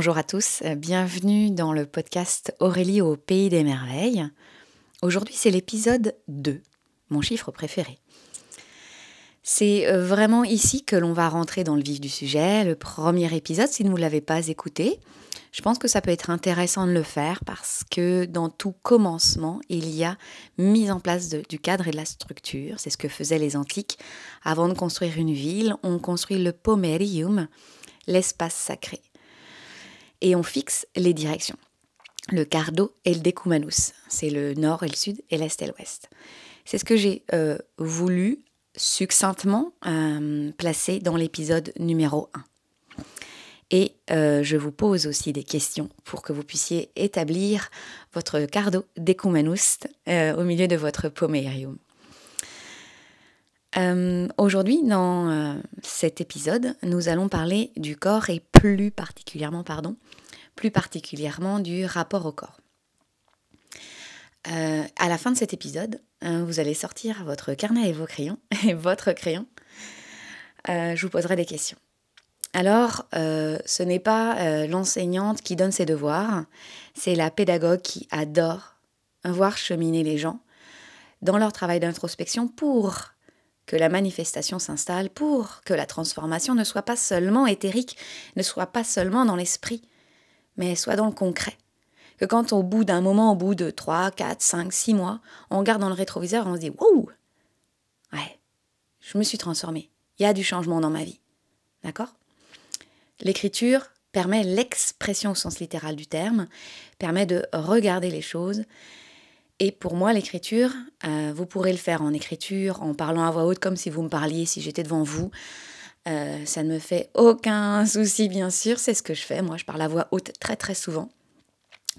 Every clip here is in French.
Bonjour à tous, euh, bienvenue dans le podcast Aurélie au pays des merveilles. Aujourd'hui c'est l'épisode 2, mon chiffre préféré. C'est euh, vraiment ici que l'on va rentrer dans le vif du sujet, le premier épisode si vous ne l'avez pas écouté. Je pense que ça peut être intéressant de le faire parce que dans tout commencement, il y a mise en place du cadre et de la structure. C'est ce que faisaient les antiques. Avant de construire une ville, on construit le pomerium, l'espace sacré. Et on fixe les directions. Le cardo et le decumanus. C'est le nord et le sud et l'est et l'ouest. C'est ce que j'ai euh, voulu succinctement euh, placer dans l'épisode numéro 1. Et euh, je vous pose aussi des questions pour que vous puissiez établir votre cardo decumanus au milieu de votre pomerium. Euh, Aujourd'hui, dans euh, cet épisode, nous allons parler du corps et plus particulièrement, pardon, plus particulièrement du rapport au corps. Euh, à la fin de cet épisode, hein, vous allez sortir votre carnet et vos crayons et votre crayon. Je vous poserai des questions. Alors, ce n'est pas l'enseignante qui donne ses devoirs, c'est la pédagogue qui adore voir cheminer les gens dans leur travail d'introspection pour que la manifestation s'installe, pour que la transformation ne soit pas seulement éthérique, ne soit pas seulement dans l'esprit, mais soit dans le concret. Que quand au bout d'un moment, au bout de 3, 4, 5, 6 mois, on regarde dans le rétroviseur et on se dit Wow Ouais, je me suis transformée. Il y a du changement dans ma vie. D'accord? L'écriture permet l'expression au sens littéral du terme, permet de regarder les choses. Et pour moi, l'écriture, euh, vous pourrez le faire en écriture, en parlant à voix haute, comme si vous me parliez, si j'étais devant vous. Euh, ça ne me fait aucun souci, bien sûr. C'est ce que je fais. Moi, je parle à voix haute très, très souvent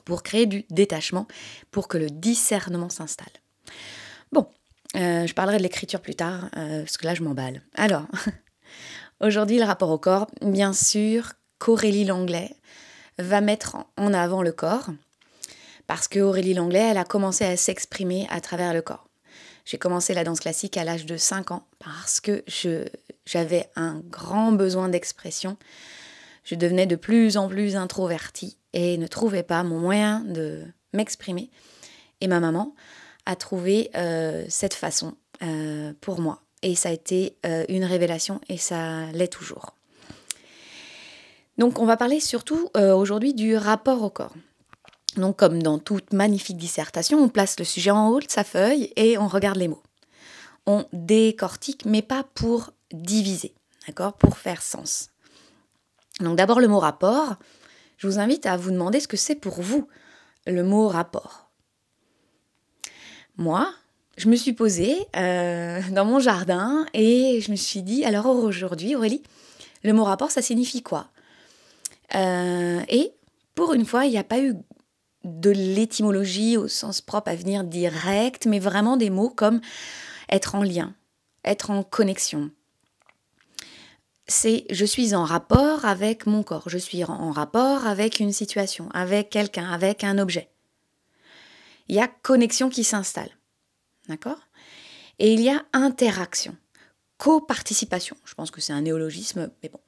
pour créer du détachement, pour que le discernement s'installe. Bon, euh, je parlerai de l'écriture plus tard, parce que là, je m'emballe. Alors, Aujourd'hui, le rapport au corps, bien sûr, qu'Aurélie Langlais va mettre en avant le corps, parce qu'Aurélie Langlais, elle a commencé à s'exprimer à travers le corps. J'ai commencé la danse classique à l'âge de 5 ans, parce que j'avais un grand besoin d'expression. Je devenais de plus en plus introvertie et ne trouvais pas mon moyen de m'exprimer. Et ma maman a trouvé euh, cette façon euh, pour moi. Et ça a été euh, une révélation et ça l'est toujours. Donc on va parler surtout aujourd'hui du rapport au corps. Donc comme dans toute magnifique dissertation, on place le sujet en haut de sa feuille et on regarde les mots. On décortique, mais pas pour diviser, d'accord Pour faire sens. Donc d'abord le mot rapport. Je vous invite à vous demander ce que c'est pour vous le mot rapport. Moi, je me suis posée euh, dans mon jardin et je me suis dit, alors aujourd'hui, Aurélie, le mot rapport, ça signifie quoi? Euh, Et pour une fois, il n'y a pas eu de l'étymologie au sens propre à venir direct, mais vraiment des mots comme être en lien, être en connexion. C'est je suis en rapport avec mon corps, je suis en rapport avec une situation, avec quelqu'un, avec un objet. Il y a connexion qui s'installe. D'accord? Et il y a interaction, coparticipation. Je pense que c'est un néologisme, mais bon.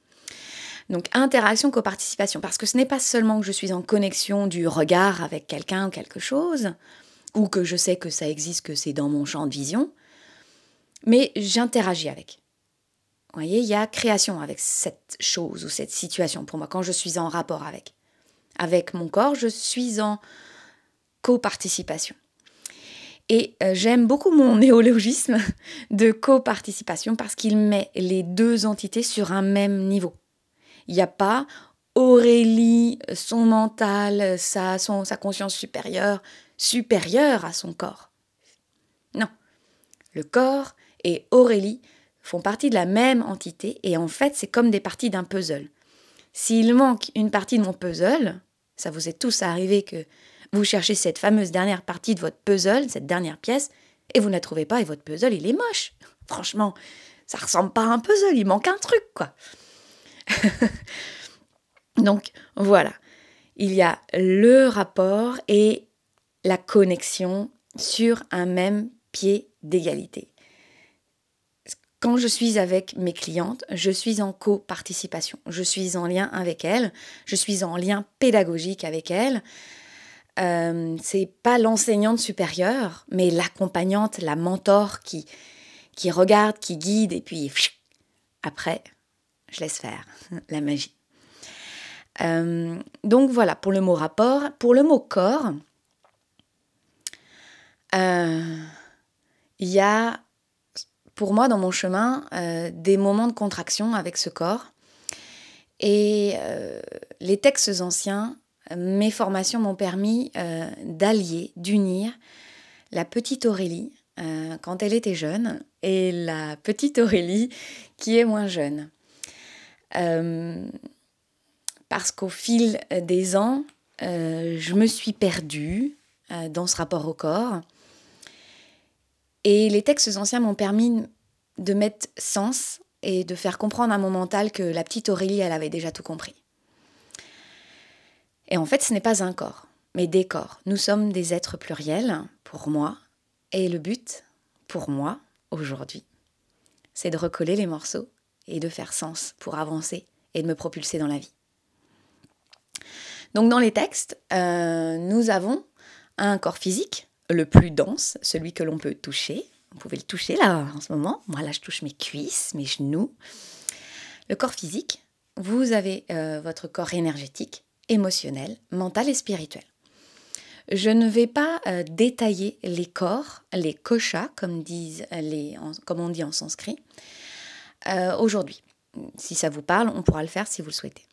Donc interaction, coparticipation, parce que ce n'est pas seulement que je suis en connexion du regard avec quelqu'un ou quelque chose, ou que je sais que ça existe, que c'est dans mon champ de vision, mais j'interagis avec. Vous voyez, il y a création avec cette chose ou cette situation pour moi, quand je suis en rapport avec. Avec mon corps, je suis en coparticipation. Et euh, j'aime beaucoup mon néologisme de coparticipation parce qu'il met les deux entités sur un même niveau. Il n'y a pas Aurélie, son mental, sa, son, sa conscience supérieure, supérieure à son corps. Non. Le corps et Aurélie font partie de la même entité et en fait c'est comme des parties d'un puzzle. S'il manque une partie de mon puzzle, ça vous est tous arrivé que vous cherchez cette fameuse dernière partie de votre puzzle, cette dernière pièce, et vous ne la trouvez pas et votre puzzle, il est moche. Franchement, ça ressemble pas à un puzzle, il manque un truc, quoi. Donc voilà, il y a le rapport et la connexion sur un même pied d'égalité. quand je suis avec mes clientes, je suis en coparticipation. Je suis en lien avec elles, je suis en lien pédagogique avec elles. Euh, c'est pas l'enseignante supérieure, mais l'accompagnante, la mentor qui, qui regarde, qui guide, et puis après, je laisse faire la magie. Euh, donc voilà pour le mot rapport. Pour le mot corps, euh, il y a pour moi dans mon chemin euh, des moments de contraction avec ce corps. Et les textes anciens, mes formations m'ont permis d'allier, d'unir la petite Aurélie quand elle était jeune et la petite Aurélie qui est moins jeune parce qu'au fil euh, des ans, euh, je me suis perdue euh, dans ce rapport au corps. Et les textes anciens m'ont permis de mettre sens et de faire comprendre à mon mental que la petite Aurélie, elle avait déjà tout compris. Et en fait, ce n'est pas un corps, mais des corps. Nous sommes des êtres pluriels, pour moi, et le but, pour moi, aujourd'hui, c'est de recoller les morceaux et de faire sens pour avancer et de me propulser dans la vie. Donc dans les textes, euh, nous avons un corps physique, le plus dense, celui que l'on peut toucher. Vous pouvez le toucher là en ce moment. Moi là, je touche mes cuisses, mes genoux. Le corps physique, vous avez euh, votre corps énergétique, émotionnel, mental et spirituel. Je ne vais pas euh, détailler les corps, les koshas, comme, disent les, comme on dit en sanskrit, aujourd'hui. Si ça vous parle, on pourra le faire si vous le souhaitez.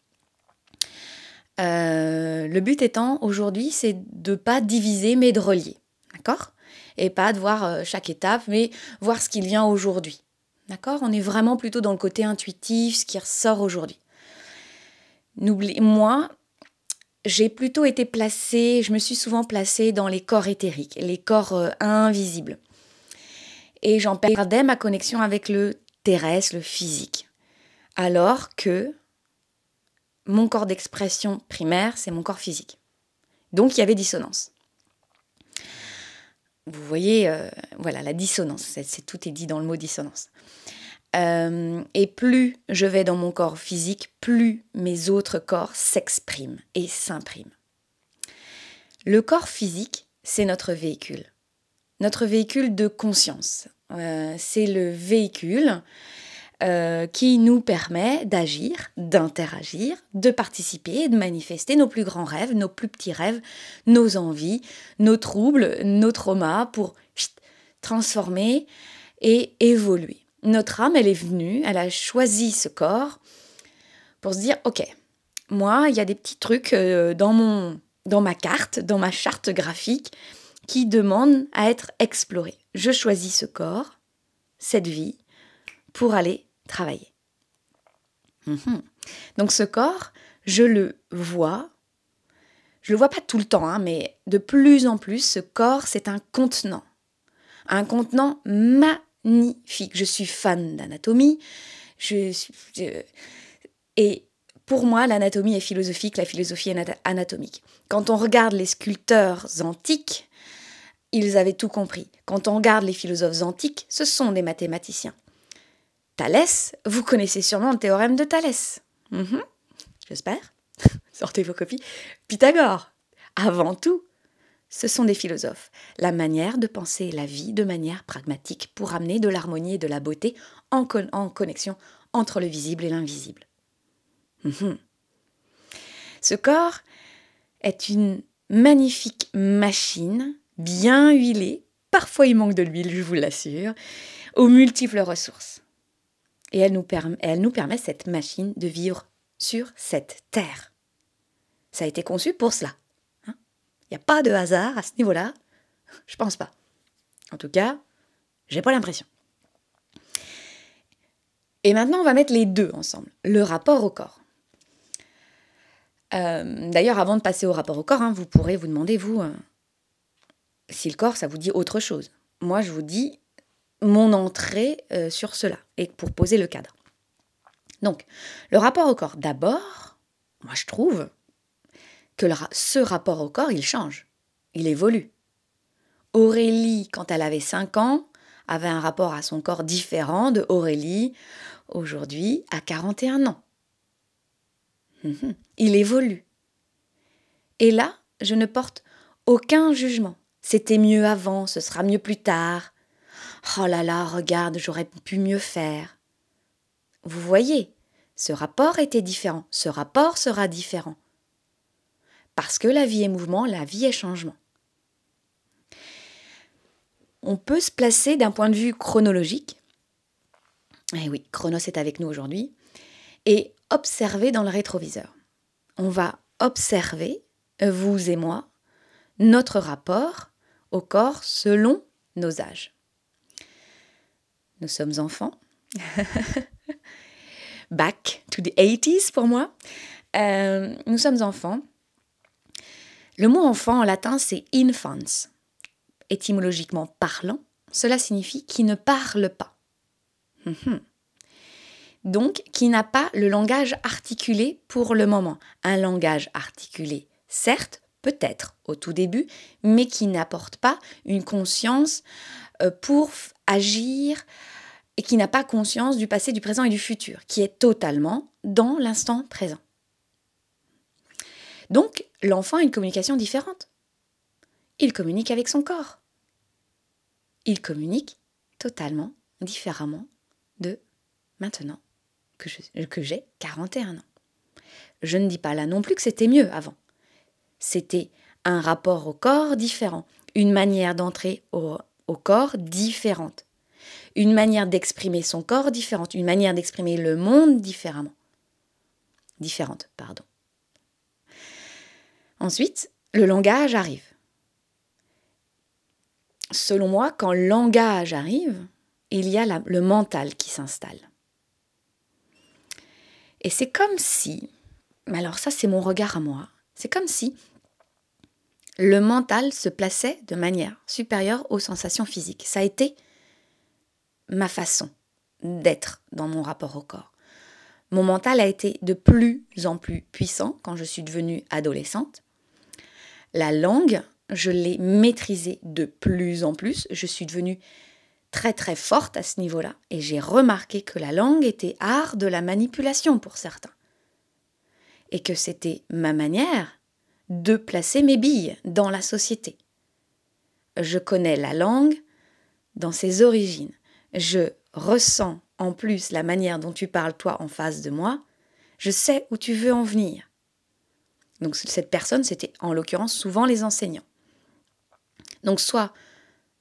Euh, le but étant aujourd'hui, c'est de pas diviser mais de relier, d'accord? Et pas de voir euh, chaque étape, mais voir ce qu'il vient aujourd'hui, d'accord? On est vraiment plutôt dans le côté intuitif, ce qui ressort aujourd'hui. Moi, j'ai plutôt été placée, je me suis souvent placée dans les corps éthériques, les corps euh, invisibles. Et j'en perdais ma connexion avec le terrestre, le physique. Alors que mon corps d'expression primaire, c'est mon corps physique. Donc il y avait dissonance. Vous voyez, euh, voilà, la dissonance, c'est, tout est dit dans le mot dissonance. Euh, et plus je vais dans mon corps physique, plus mes autres corps s'expriment et s'impriment. Le corps physique, c'est notre véhicule, notre véhicule de conscience. Euh, c'est le véhicule euh, qui nous permet d'agir, d'interagir, de participer de manifester nos plus grands rêves, nos plus petits rêves, nos envies, nos troubles, nos traumas pour transformer et évoluer. Notre âme, elle est venue, elle a choisi ce corps pour se dire, ok, moi, il y a des petits trucs euh, dans, mon, dans ma carte, dans ma charte graphique, qui demandent à être explorés. Je choisis ce corps, cette vie, pour aller travailler. Mhm. Donc ce corps, je le vois, je le vois pas tout le temps, hein, mais de plus en plus, ce corps, c'est un contenant. Un contenant magnifique. Je suis fan d'anatomie. Et pour moi, l'anatomie est philosophique, la philosophie est anatomique. Quand on regarde les sculpteurs antiques, ils avaient tout compris. Quand on regarde les philosophes antiques, ce sont des mathématiciens. Thalès, vous connaissez sûrement le théorème de Thalès. Mhm. J'espère. Sortez vos copies. Pythagore. Avant tout, ce sont des philosophes. La manière de penser la vie de manière pragmatique pour amener de l'harmonie et de la beauté en, connexion entre le visible et l'invisible. Mhm. Ce corps est une magnifique machine, bien huilée, parfois il manque de l'huile, je vous l'assure, aux multiples ressources. Et elle nous, permet, cette machine, de vivre sur cette terre. Ça a été conçu pour cela. Il hein. n'y a pas de hasard à ce niveau-là. Je pense pas. En tout cas, j'ai pas l'impression. Et maintenant, on va mettre les deux ensemble. Le rapport au corps. Euh, d'ailleurs, avant de passer au rapport au corps, hein, vous pourrez vous demander, vous, euh, si le corps, ça vous dit autre chose. Moi, je vous dis, mon entrée euh, sur cela et pour poser le cadre. Donc, le rapport au corps, d'abord, moi je trouve que ce rapport au corps, il change, il évolue. Aurélie, quand elle avait 5 ans, avait un rapport à son corps différent de Aurélie, aujourd'hui à 41 ans. Mhm. Il évolue. Et là, je ne porte aucun jugement. C'était mieux avant, ce sera mieux plus tard. Oh là là, regarde, j'aurais pu mieux faire. Vous voyez, ce rapport était différent, ce rapport sera différent. Parce que la vie est mouvement, la vie est changement. On peut se placer d'un point de vue chronologique. Eh oui, Chronos est avec nous aujourd'hui. Et observer dans le rétroviseur. On va observer, vous et moi, notre rapport au corps selon nos âges. Nous sommes enfants. Back to the 80s pour moi. Euh, nous sommes enfants. Le mot enfant en latin, c'est infans. Étymologiquement parlant, cela signifie qui ne parle pas. Mhm. Donc, qui n'a pas le langage articulé pour le moment. Un langage articulé, certes, peut-être au tout début, mais qui n'apporte pas une conscience euh, pour agir et qui n'a pas conscience du passé, du présent et du futur, qui est totalement dans l'instant présent. Donc, l'enfant a une communication différente. Il communique avec son corps. Il communique totalement différemment de maintenant que j'ai 41 ans. Je ne dis pas là non plus que c'était mieux avant. C'était un rapport au corps différent, une manière d'entrer au, corps différente, une manière d'exprimer son corps différente, une manière d'exprimer le monde différemment. Différente, pardon. Ensuite, le langage arrive. Selon moi, quand le langage arrive, il y a le mental qui s'installe. Et c'est comme si, alors ça c'est mon regard à moi, c'est comme si le mental se plaçait de manière supérieure aux sensations physiques. Ça a été ma façon d'être dans mon rapport au corps. Mon mental a été de plus en plus puissant quand je suis devenue adolescente. La langue, je l'ai maîtrisée de plus en plus. Je suis devenue très très forte à ce niveau-là et j'ai remarqué que la langue était art de la manipulation pour certains. Et que c'était ma manière de placer mes billes dans la société. Je connais la langue dans ses origines. Je ressens en plus la manière dont tu parles toi en face de moi. Je sais où tu veux en venir. Donc cette personne, c'était en l'occurrence souvent les enseignants. Donc soit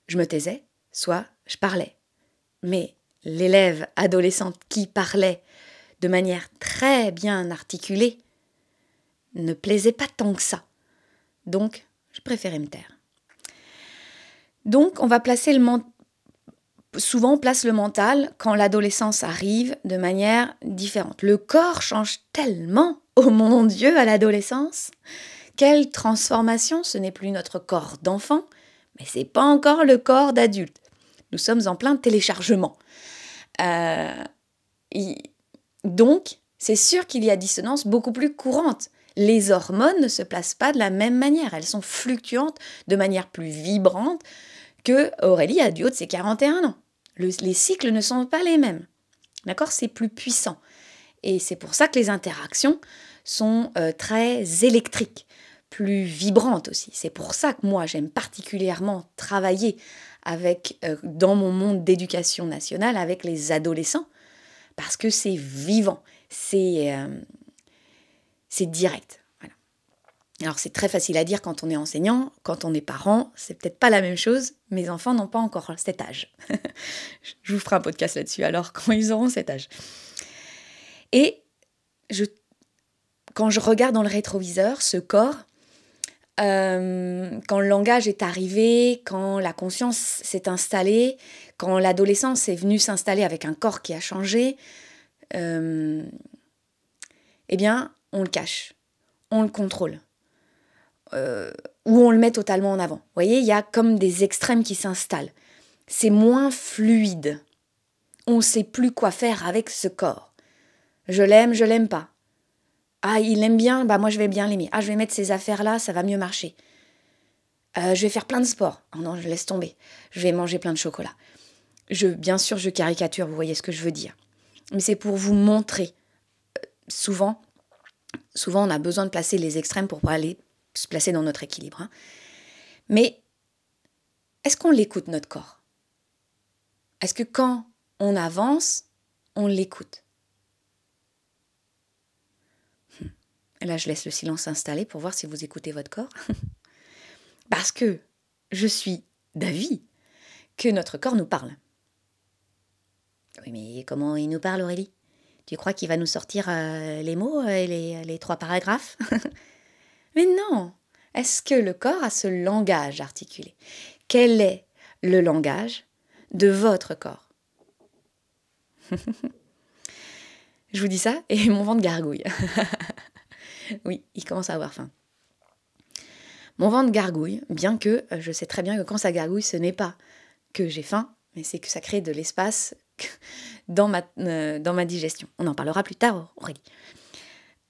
je me taisais, soit je parlais. Mais l'élève adolescente qui parlait de manière très bien articulée, ne plaisait pas tant que ça. Donc, je préférais me taire. Donc, on va placer le mental. Souvent, on place le mental quand l'adolescence arrive de manière différente. Le corps change tellement, oh mon Dieu, à l'adolescence. Quelle transformation Ce n'est plus notre corps d'enfant, mais c'est pas encore le corps d'adulte. Nous sommes en plein téléchargement. Euh, donc, c'est sûr qu'il y a dissonance beaucoup plus courante les hormones ne se placent pas de la même manière. Elles sont fluctuantes de manière plus vibrante que Aurélie a du haut de ses 41 ans. les cycles ne sont pas les mêmes. D'accord? C'est plus puissant. Et c'est pour ça que les interactions sont euh, très électriques, plus vibrantes aussi. C'est pour ça que moi, j'aime particulièrement travailler avec, euh, dans mon monde d'éducation nationale avec les adolescents, parce que c'est vivant, c'est euh, c'est direct. Voilà. Alors c'est très facile à dire quand on est enseignant, quand on est parent, c'est peut-être pas la même chose. Mes enfants n'ont pas encore cet âge. je vous ferai un podcast là-dessus alors quand ils auront cet âge. Et je, quand je regarde dans le rétroviseur ce corps, euh, quand le langage est arrivé, quand la conscience s'est installée, quand l'adolescence est venue s'installer avec un corps qui a changé, euh, eh bien, on le cache, on le contrôle, euh, ou on le met totalement en avant. Vous voyez, il y a comme des extrêmes qui s'installent. C'est moins fluide. On ne sait plus quoi faire avec ce corps. Je l'aime, je l'aime pas. Ah, il aime bien, bah moi je vais bien l'aimer. Ah, je vais mettre ces affaires-là, ça va mieux marcher. Euh, je vais faire plein de sport. Oh non, je laisse tomber. Je vais manger plein de chocolat. je, bien sûr, je caricature, vous voyez ce que je veux dire. Mais c'est pour vous montrer. Euh, souvent, souvent, on a besoin de placer les extrêmes pour aller se placer dans notre équilibre. Hein. Mais est-ce qu'on l'écoute, notre corps? Est-ce que quand on avance, on l'écoute? Hmm. Là, je laisse le silence s'installer pour voir si vous écoutez votre corps. Parce que je suis d'avis que notre corps nous parle. Oui, mais comment il nous parle, Aurélie? Tu crois qu'il va nous sortir euh, les mots et les, les trois paragraphes? Mais non Est-ce que le corps a ce langage articulé? Quel est le langage de votre corps? Je vous dis ça et mon ventre gargouille. oui, il commence à avoir faim. Mon ventre gargouille, bien que euh, je sais très bien que quand ça gargouille, ce n'est pas que j'ai faim, mais c'est que ça crée de l'espace dans ma, euh, dans ma digestion. On en parlera plus tard, Aurélie.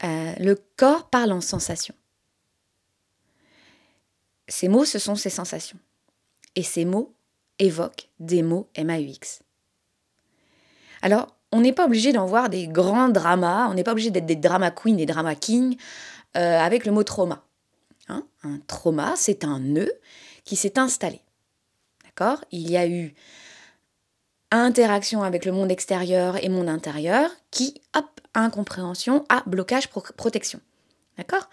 Euh, le corps parle en sensations. Ces mots, ce sont ces sensations. Et ces mots évoquent des mots MAUX. Alors, on n'est pas obligé d'en voir des grands dramas, on n'est pas obligé d'être des drama queens et drama kings euh, avec le mot trauma. Hein un trauma, c'est un nœud qui s'est installé. D'accord? Il y a eu interaction avec le monde extérieur et monde intérieur qui, hop, incompréhension, à blocage, protection. D'accord?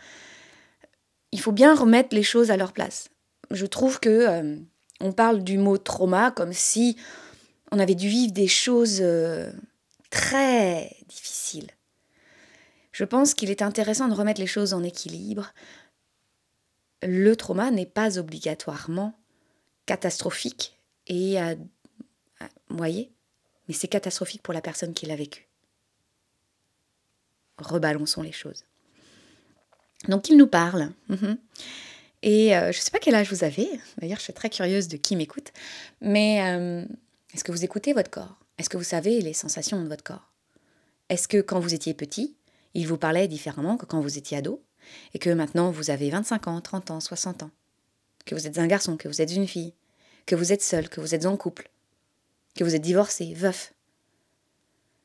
Il faut bien remettre les choses à leur place. Je trouve que euh, on parle du mot trauma comme si on avait dû vivre des choses euh, très difficiles. Je pense qu'il est intéressant de remettre les choses en équilibre. Le trauma n'est pas obligatoirement catastrophique et à vous voyez? Mais c'est catastrophique pour la personne qui l'a vécu. Rebalançons les choses. Donc il nous parle. Mhm. Et euh, je ne sais pas quel âge vous avez. D'ailleurs, je suis très curieuse de qui m'écoute. Mais euh, est-ce que vous écoutez votre corps? Est-ce que vous savez les sensations de votre corps? Est-ce que quand vous étiez petit, il vous parlait différemment que quand vous étiez ado? Et que maintenant vous avez 25 ans, 30 ans, 60 ans? Que vous êtes un garçon, que vous êtes une fille? Que vous êtes seul, que vous êtes en couple? Que vous êtes divorcé, veuf,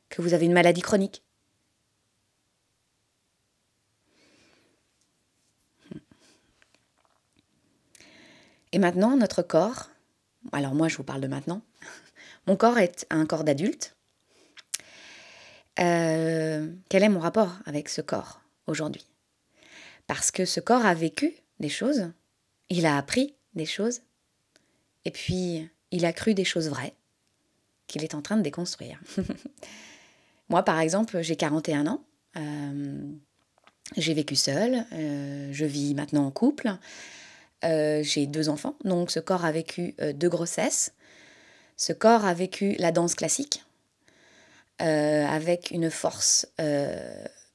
que vous avez une maladie chronique. Et maintenant, notre corps, alors moi je vous parle de maintenant, mon corps est un corps d'adulte. Euh, quel est mon rapport avec ce corps aujourd'hui? Parce que ce corps a vécu des choses, il a appris des choses, et puis il a cru des choses vraies, qu'il est en train de déconstruire. Moi, par exemple, j'ai 41 ans. Euh, j'ai vécu seule. Euh, je vis maintenant en couple. Euh, j'ai deux enfants. Donc, ce corps a vécu deux grossesses. Ce corps a vécu la danse classique avec une force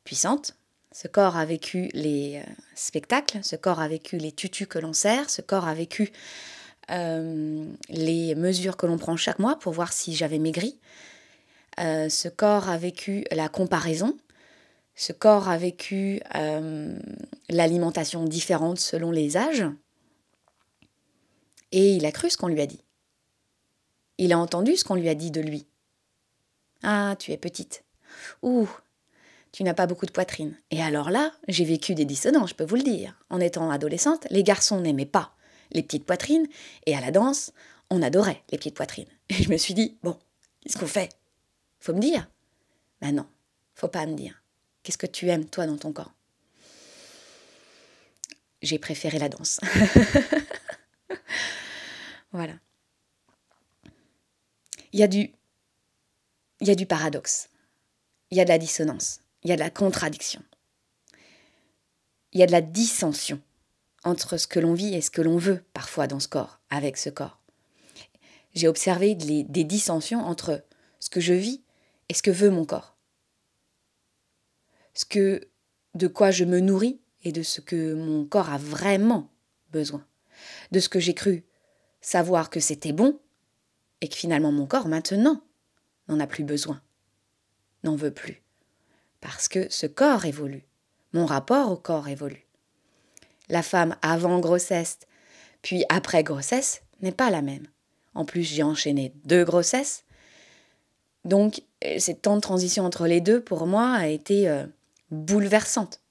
puissante. Ce corps a vécu les spectacles. Ce corps a vécu les tutus que l'on sert. Ce corps a vécu les mesures que l'on prend chaque mois pour voir si j'avais maigri. Euh, ce corps a vécu la comparaison. Ce corps a vécu euh, l'alimentation différente selon les âges. Et il a cru ce qu'on lui a dit. Il a entendu ce qu'on lui a dit de lui. Ah, tu es petite. Ouh, tu n'as pas beaucoup de poitrine. Et alors là, j'ai vécu des dissonances, je peux vous le dire. En étant adolescente, les garçons n'aimaient pas les petites poitrines, et à la danse, on adorait les petites poitrines. Et je me suis dit, bon, qu'est-ce qu'on fait? Faut me dire. Ben non, faut pas me dire. Qu'est-ce que tu aimes, toi, dans ton corps? J'ai préféré la danse. voilà. Il y a du il y a du paradoxe. Il y a de la dissonance, il y a de la contradiction. Il y a de la dissension entre ce que l'on vit et ce que l'on veut parfois dans ce corps, avec ce corps. J'ai observé des dissensions entre ce que je vis et ce que veut mon corps. Ce que, de quoi je me nourris et de ce que mon corps a vraiment besoin. De ce que j'ai cru savoir que c'était bon et que finalement mon corps maintenant n'en a plus besoin, n'en veut plus. Parce que ce corps évolue, mon rapport au corps évolue la femme avant grossesse, puis après grossesse, n'est pas la même. En plus, j'ai enchaîné deux grossesses. Donc, cette temps de transition entre les deux, pour moi, a été euh, bouleversante.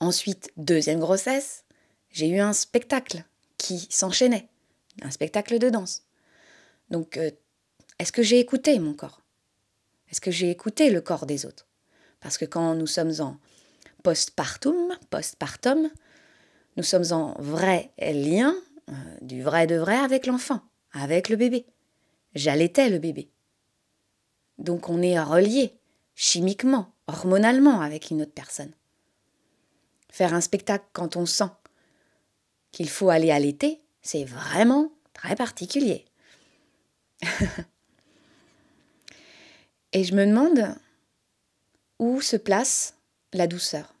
Ensuite, deuxième grossesse, j'ai eu un spectacle qui s'enchaînait, un spectacle de danse. Donc, euh, est-ce que j'ai écouté mon corps? Est-ce que j'ai écouté le corps des autres? Parce que quand nous sommes en postpartum, postpartum, nous sommes en vrai lien, euh, du vrai de vrai avec l'enfant, avec le bébé. J'allaitais le bébé. Donc on est relié chimiquement, hormonalement avec une autre personne. Faire un spectacle quand on sent qu'il faut aller allaiter, c'est vraiment très particulier. Et je me demande où se place la douceur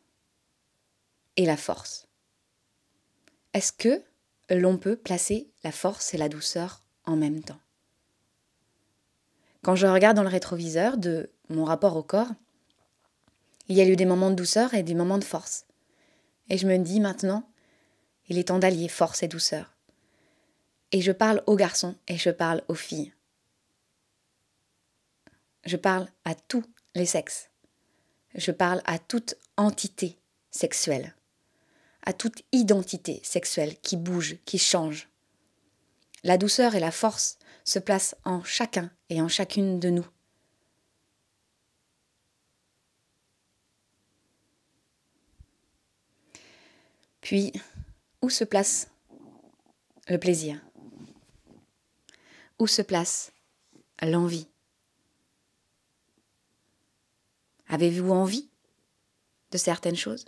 et la force. Est-ce que l'on peut placer la force et la douceur en même temps? Quand je regarde dans le rétroviseur de mon rapport au corps, il y a eu des moments de douceur et des moments de force. Et je me dis maintenant, il est temps d'allier force et douceur. Et je parle aux garçons et je parle aux filles. Je parle à tous les sexes. Je parle à toute entité sexuelle, à toute identité sexuelle qui bouge, qui change. La douceur et la force se placent en chacun et en chacune de nous. Puis, où se place le plaisir? Où se place l'envie? Avez-vous envie de certaines choses?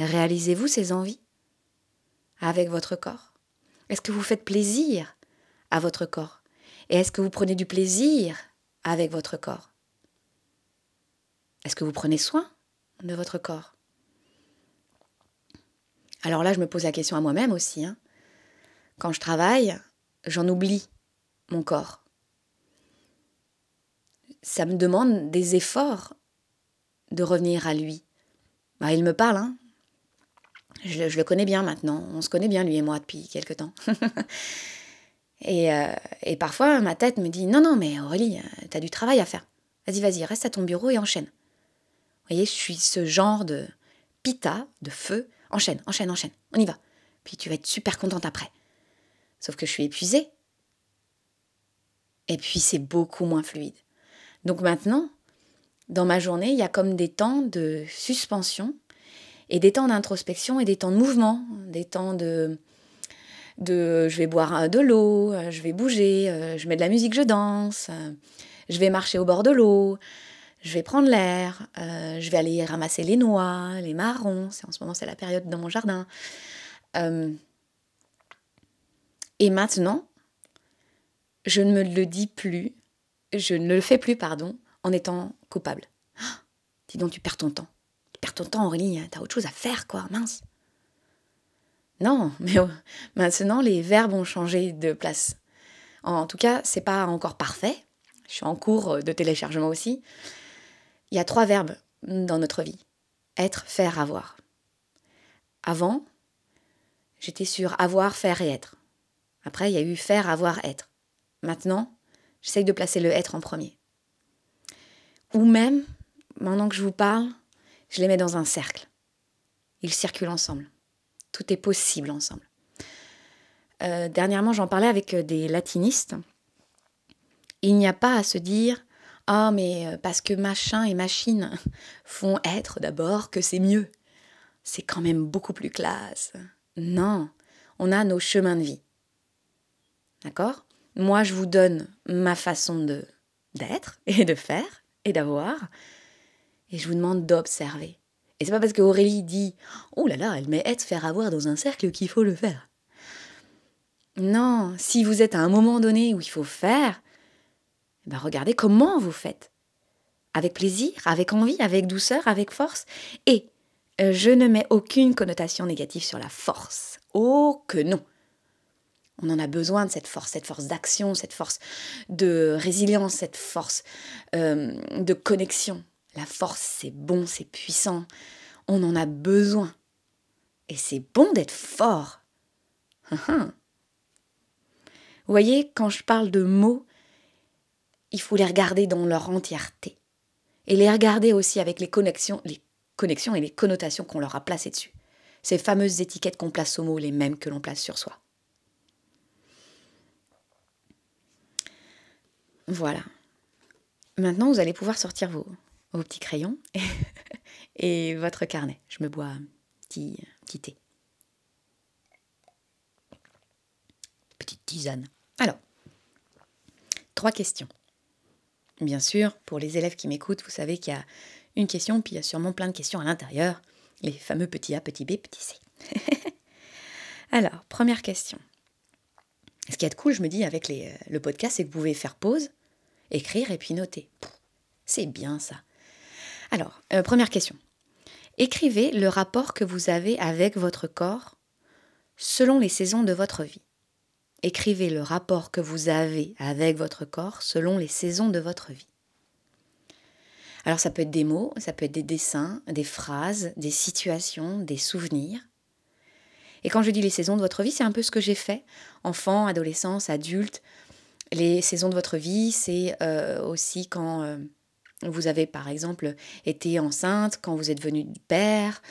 Réalisez-vous ces envies avec votre corps? Est-ce que vous faites plaisir à votre corps? Et est-ce que vous prenez du plaisir avec votre corps? Est-ce que vous prenez soin de votre corps? Alors là, je me pose la question à moi-même aussi. Hein. Quand je travaille, j'en oublie mon corps ça me demande des efforts de revenir à lui. Bah, il me parle, hein. Je, le connais bien maintenant. On se connaît bien, lui et moi, depuis quelque temps. Euh, et, parfois, ma tête me dit Non, non, mais Aurélie, euh, t'as du travail à faire. Vas-y, vas-y, reste à ton bureau et enchaîne. Vous voyez, je suis ce genre de pita, de feu. Enchaîne, enchaîne, enchaîne. On y va. Puis tu vas être super contente après. Sauf que je suis épuisée. Et puis c'est beaucoup moins fluide. Donc maintenant, dans ma journée, il y a comme des temps de suspension et des temps d'introspection et des temps de mouvement, des temps de, je vais boire de l'eau, je vais bouger, euh, je mets de la musique, je danse, euh, je vais marcher au bord de l'eau, je vais prendre l'air, euh, je vais aller ramasser les noix, les marrons, en ce moment c'est la période dans mon jardin. et maintenant, je ne me le dis plus, je ne le fais plus, pardon, en étant coupable. Dis donc, tu perds ton temps. Perds ton temps, Aurélie, t'as autre chose à faire, quoi, mince. Non, mais oh, maintenant, les verbes ont changé de place. En tout cas, c'est pas encore parfait. Je suis en cours de téléchargement aussi. Il y a trois verbes dans notre vie être, faire, avoir. Avant, j'étais sur avoir, faire et être. Après, il y a eu faire, avoir, être. Maintenant, J'essaye de placer le être en premier. Ou même, maintenant que je vous parle, je les mets dans un cercle. Ils circulent ensemble. Tout est possible ensemble. Euh, dernièrement, j'en parlais avec euh, des latinistes. Il n'y a pas à se dire Ah, mais euh, parce que machin et machine font être d'abord que c'est mieux. C'est quand même beaucoup plus classe. Non, on a nos chemins de vie. D'accord? Moi, je vous donne ma façon d'être et de faire et d'avoir. Et je vous demande d'observer. Et c'est pas parce que Aurélie dit Oh là là, elle met être faire avoir dans un cercle qu'il faut le faire. Non, si vous êtes à un moment donné où il faut faire, ben regardez comment vous faites. Avec plaisir, avec envie, avec douceur, avec force. Et euh, je ne mets aucune connotation négative sur la force. Oh que non. On en a besoin de cette force, cette force d'action, cette force de résilience, cette force euh, de connexion. Force, c'est bon, c'est puissant. On en a besoin. Et c'est bon d'être fort. Vous voyez, quand je parle de mots, il faut les regarder dans leur entièreté. Et les regarder aussi avec les connexions, les connexions et les connotations qu'on leur a placées dessus. Ces fameuses étiquettes qu'on place aux mots, les mêmes que l'on place sur soi. Voilà. Maintenant, vous allez pouvoir sortir vos, petits crayons et, votre carnet. Je me bois un petit, thé. Petite tisane. Alors, trois questions. Bien sûr, pour les élèves qui m'écoutent, vous savez qu'il y a une question, puis il y a sûrement plein de questions à l'intérieur. Les fameux petits A, petit B, petit C. Alors, première question. Ce qui est cool, je me dis, avec les, le podcast, c'est que vous pouvez faire pause, écrire et puis noter. C'est bien ça. Alors, euh, première question. Écrivez le rapport que vous avez avec votre corps selon les saisons de votre vie. Écrivez le rapport que vous avez avec votre corps selon les saisons de votre vie. Alors ça peut être des mots, ça peut être des dessins, des phrases, des situations, des souvenirs. Et quand je dis les saisons de votre vie, c'est un peu ce que j'ai fait, enfant, adolescence, adulte. Les saisons de votre vie, c'est euh, aussi quand euh, vous avez par exemple été enceinte, quand vous êtes devenu père,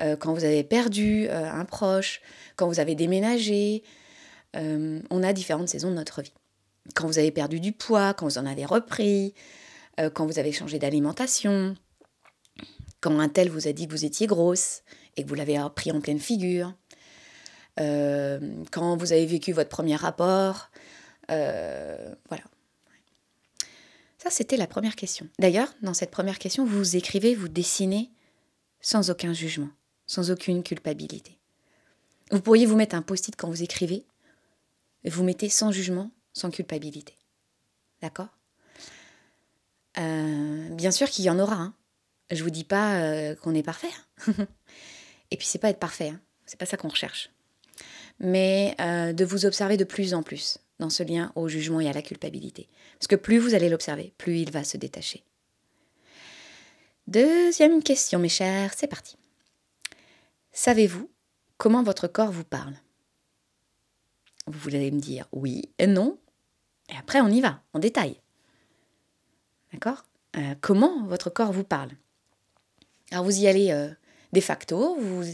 euh, quand vous avez perdu un proche, quand vous avez déménagé, euh, on a différentes saisons de notre vie. Quand vous avez perdu du poids, quand vous en avez repris, euh, quand vous avez changé d'alimentation, quand un tel vous a dit que vous étiez grosse et que vous l'avez pris en pleine figure, euh, quand vous avez vécu votre premier rapport, voilà. Ça, c'était la première question. D'ailleurs, dans cette première question, vous écrivez, vous dessinez sans aucun jugement, sans aucune culpabilité. Vous pourriez vous mettre un post-it quand vous écrivez vous mettez sans jugement, sans culpabilité. D'accord? Euh, Bien sûr qu'il y en aura. Hein. Je vous dis pas euh, qu'on est parfait. Hein. et puis c'est pas être parfait. Hein. C'est pas ça qu'on recherche. Mais euh, de vous observer de plus en plus dans ce lien au jugement et à la culpabilité. Parce que plus vous allez l'observer, plus il va se détacher. Deuxième question, mes chers, c'est parti. Savez-vous comment votre corps vous parle? Vous allez me dire oui et non. Et après, on y va, en détail. D'accord? Euh, Comment votre corps vous parle? Alors, vous y allez euh, de facto, vous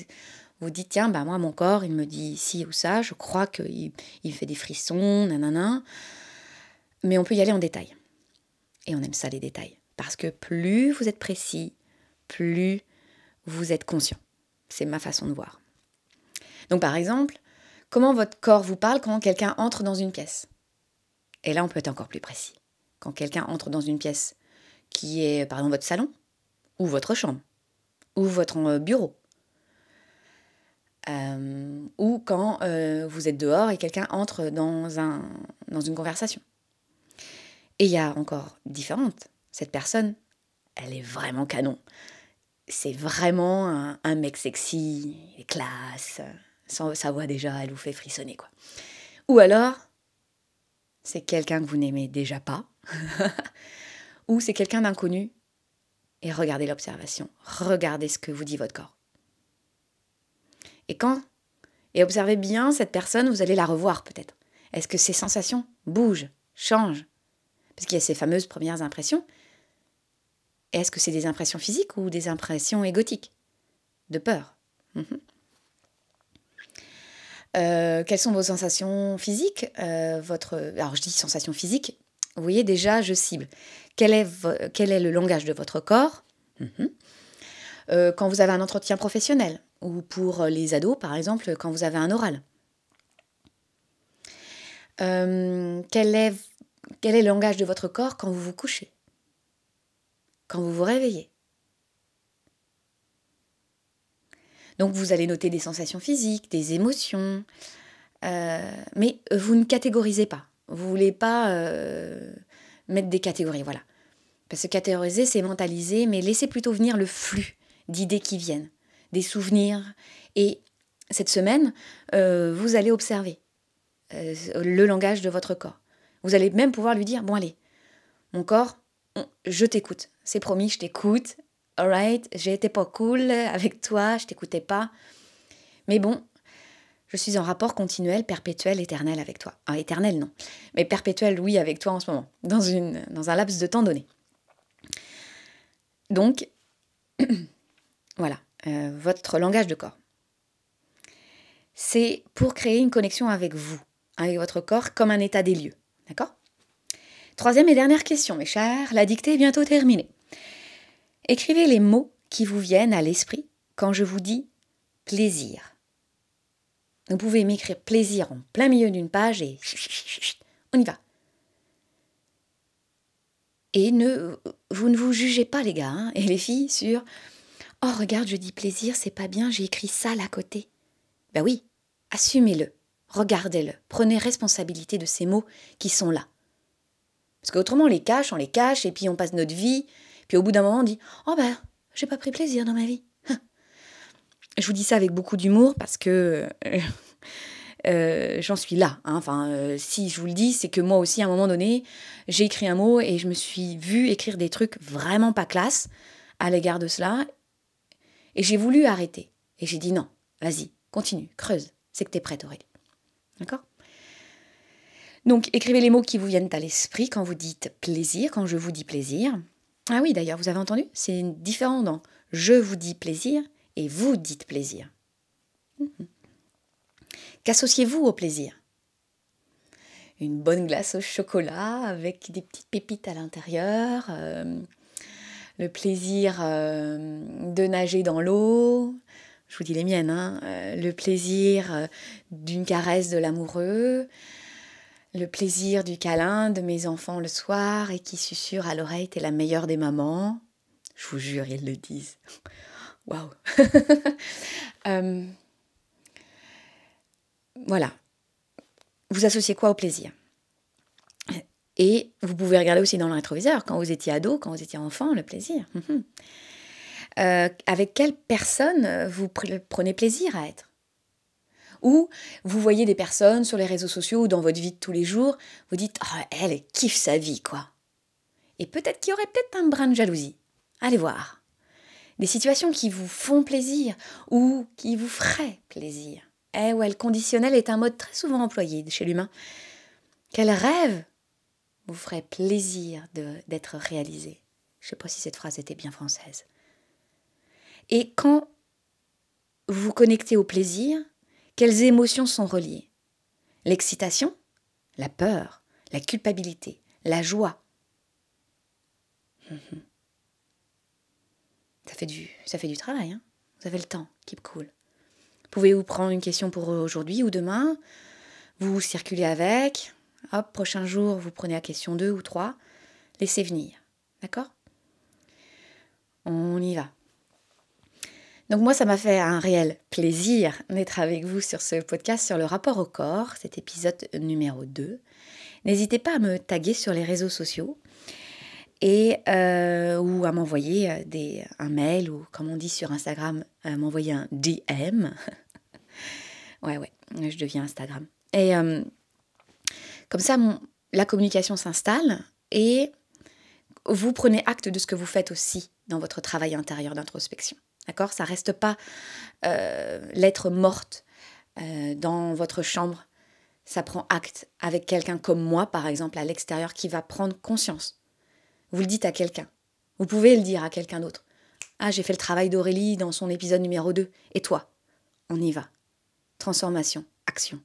vous dites, tiens, bah, moi, mon corps, il me dit ci ou ça, je crois qu'il il fait des frissons, nanana. Mais on peut y aller en détail. Et on aime ça, les détails. Parce que plus vous êtes précis, plus vous êtes conscient. C'est ma façon de voir. Donc, par exemple, Comment votre corps vous parle quand quelqu'un entre dans une pièce? Et là, on peut être encore plus précis. Quand quelqu'un entre dans une pièce qui est, par exemple, votre salon, ou votre chambre, ou votre euh, bureau, euh, ou quand euh, vous êtes dehors et quelqu'un entre dans, un, dans une conversation. Et il y a encore différentes. Cette personne, elle est vraiment canon. C'est vraiment un, mec sexy, classe, sa voix déjà, elle vous fait frissonner, quoi. Ou alors, c'est quelqu'un que vous n'aimez déjà pas, ou c'est quelqu'un d'inconnu, et regardez l'observation, regardez ce que vous dit votre corps. Et quand? Et observez bien cette personne, vous allez la revoir peut-être. Est-ce que ses sensations bougent, changent? Parce qu'il y a ces fameuses premières impressions. Est-ce que c'est des impressions physiques ou des impressions égotiques? De peur mhm. Euh, quelles sont vos sensations physiques euh, votre... Alors je dis sensations physiques, vous voyez déjà, je cible. Quel est, le langage de votre corps? Mhm. euh, Quand vous avez un entretien professionnel, ou pour les ados, par exemple, quand vous avez un oral. quel, est, quel est le langage de votre corps quand vous vous couchez? Quand vous vous réveillez? Donc vous allez noter des sensations physiques, des émotions, euh, mais vous ne catégorisez pas. Vous voulez pas euh, mettre des catégories, voilà. Parce que catégoriser, c'est mentaliser, mais laissez plutôt venir le flux d'idées qui viennent, des souvenirs. Et cette semaine, euh, vous allez observer le langage de votre corps. Vous allez même pouvoir lui dire, bon allez, mon corps, je t'écoute. C'est promis, je t'écoute alright, j'ai été pas cool avec toi, je t'écoutais pas. Mais bon, Je suis en rapport continuel, perpétuel, éternel avec toi. Ah, éternel, non. Mais perpétuel, oui, avec toi en ce moment, dans, une, dans un laps de temps donné. Donc, voilà, euh, votre langage de corps. C'est pour créer une connexion avec vous, avec votre corps, comme un état des lieux. D'accord? Troisième et dernière question, mes chers. La dictée est bientôt terminée. Écrivez les mots qui vous viennent à l'esprit quand je vous dis plaisir. Vous pouvez m'écrire plaisir en plein milieu d'une page et on y va. Et ne, vous ne vous jugez pas, les gars, hein, et les filles, sur Oh, regarde, je dis plaisir, c'est pas bien, j'ai écrit ça à côté. Ben oui, assumez-le, regardez-le, prenez responsabilité de ces mots qui sont là. Parce qu'autrement, on les cache, on les cache, et puis on passe notre vie, puis au bout d'un moment, on dit Oh ben, j'ai pas pris plaisir dans ma vie. Je vous dis ça avec beaucoup d'humour parce que euh, euh, j'en suis là. Hein. Enfin, euh, si je vous le dis, c'est que moi aussi, à un moment donné, j'ai écrit un mot et je me suis vue écrire des trucs vraiment pas classe à l'égard de cela. Et j'ai voulu arrêter. Et j'ai dit non, vas-y, continue, creuse. C'est que tu es prête, Aurélie. D'accord? Donc, écrivez les mots qui vous viennent à l'esprit quand vous dites plaisir, quand je vous dis plaisir. Ah oui, d'ailleurs, vous avez entendu? C'est différent dans je vous dis plaisir et vous dites plaisir. Mhm. Qu'associez-vous au plaisir? Une bonne glace au chocolat avec des petites pépites à l'intérieur, euh, le plaisir euh, de nager dans l'eau, je vous dis les miennes, hein, euh, le plaisir d'une caresse de l'amoureux, le plaisir du câlin de mes enfants le soir et qui susurre à l'oreille, t'es la meilleure des mamans. Je vous jure, ils le disent. Waouh euh, Voilà. Vous associez quoi au plaisir? Et vous pouvez regarder aussi dans le rétroviseur, quand vous étiez ado, quand vous étiez enfant, le plaisir. Mhm. Euh, avec quelle personne vous prenez plaisir à être? Ou vous voyez des personnes sur les réseaux sociaux ou dans votre vie de tous les jours, vous dites oh, elle kiffe sa vie quoi. Et peut-être qu'il y aurait peut-être un brin de jalousie. Allez voir des situations qui vous font plaisir ou qui vous feraient plaisir. Eh ouais, le conditionnel est un mode très souvent employé chez l'humain. Quel rêve vous ferait plaisir d'être réalisé Je ne sais pas si cette phrase était bien française. Et quand vous vous connectez au plaisir, quelles émotions sont reliées? L'excitation, la peur, la culpabilité, la joie. Mhm. Ça fait du, ça fait du travail. Hein vous avez le temps. Keep cool. Pouvez-vous prendre une question pour aujourd'hui ou demain? Vous circulez avec? Hop, prochain jour, vous prenez la question 2 ou 3. Laissez venir. D'accord? On y va. Donc moi, ça m'a fait un réel plaisir d'être avec vous sur ce podcast sur le rapport au corps, cet épisode numéro 2. N'hésitez pas à me taguer sur les réseaux sociaux et euh, ou à m'envoyer euh, des, un mail ou comme on dit sur Instagram, à m'envoyer un DM. ouais, ouais, je deviens Instagram. Et euh, comme ça, la communication s'installe et vous prenez acte de ce que vous faites aussi dans votre travail intérieur d'introspection. D'accord? Ça reste pas l'être morte dans votre chambre. Ça prend acte avec quelqu'un comme moi, par exemple, à l'extérieur, qui va prendre conscience vous le dites à quelqu'un. Vous pouvez le dire à quelqu'un d'autre. Ah, j'ai fait le travail d'Aurélie dans son épisode numéro 2. Et toi? On y va. Transformation, action.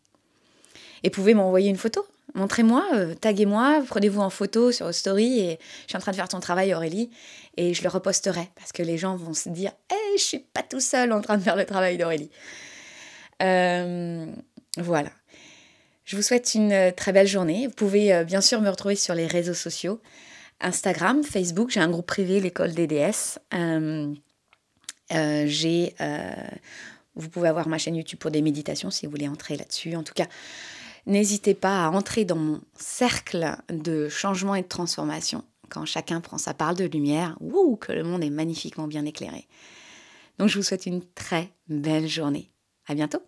Et pouvez m'envoyer une photo? Montrez-moi, euh, taguez-moi, prenez-vous en photo sur story et je suis en train de faire ton travail Aurélie et je le reposterai parce que les gens vont se dire "Eh, hey, je suis pas tout seul en train de faire le travail d'Aurélie." Euh, voilà. Je vous souhaite une très belle journée. Vous pouvez euh, bien sûr me retrouver sur les réseaux sociaux. Instagram, Facebook, j'ai un groupe privé, l'école DDS. Euh, euh, j'ai, euh, vous pouvez avoir ma chaîne YouTube pour des méditations si vous voulez entrer là-dessus. En tout cas, n'hésitez pas à entrer dans mon cercle de changement et de transformation quand chacun prend sa part de lumière. Ouh, que le monde est magnifiquement bien éclairé. Donc, je vous souhaite une très belle journée. À bientôt.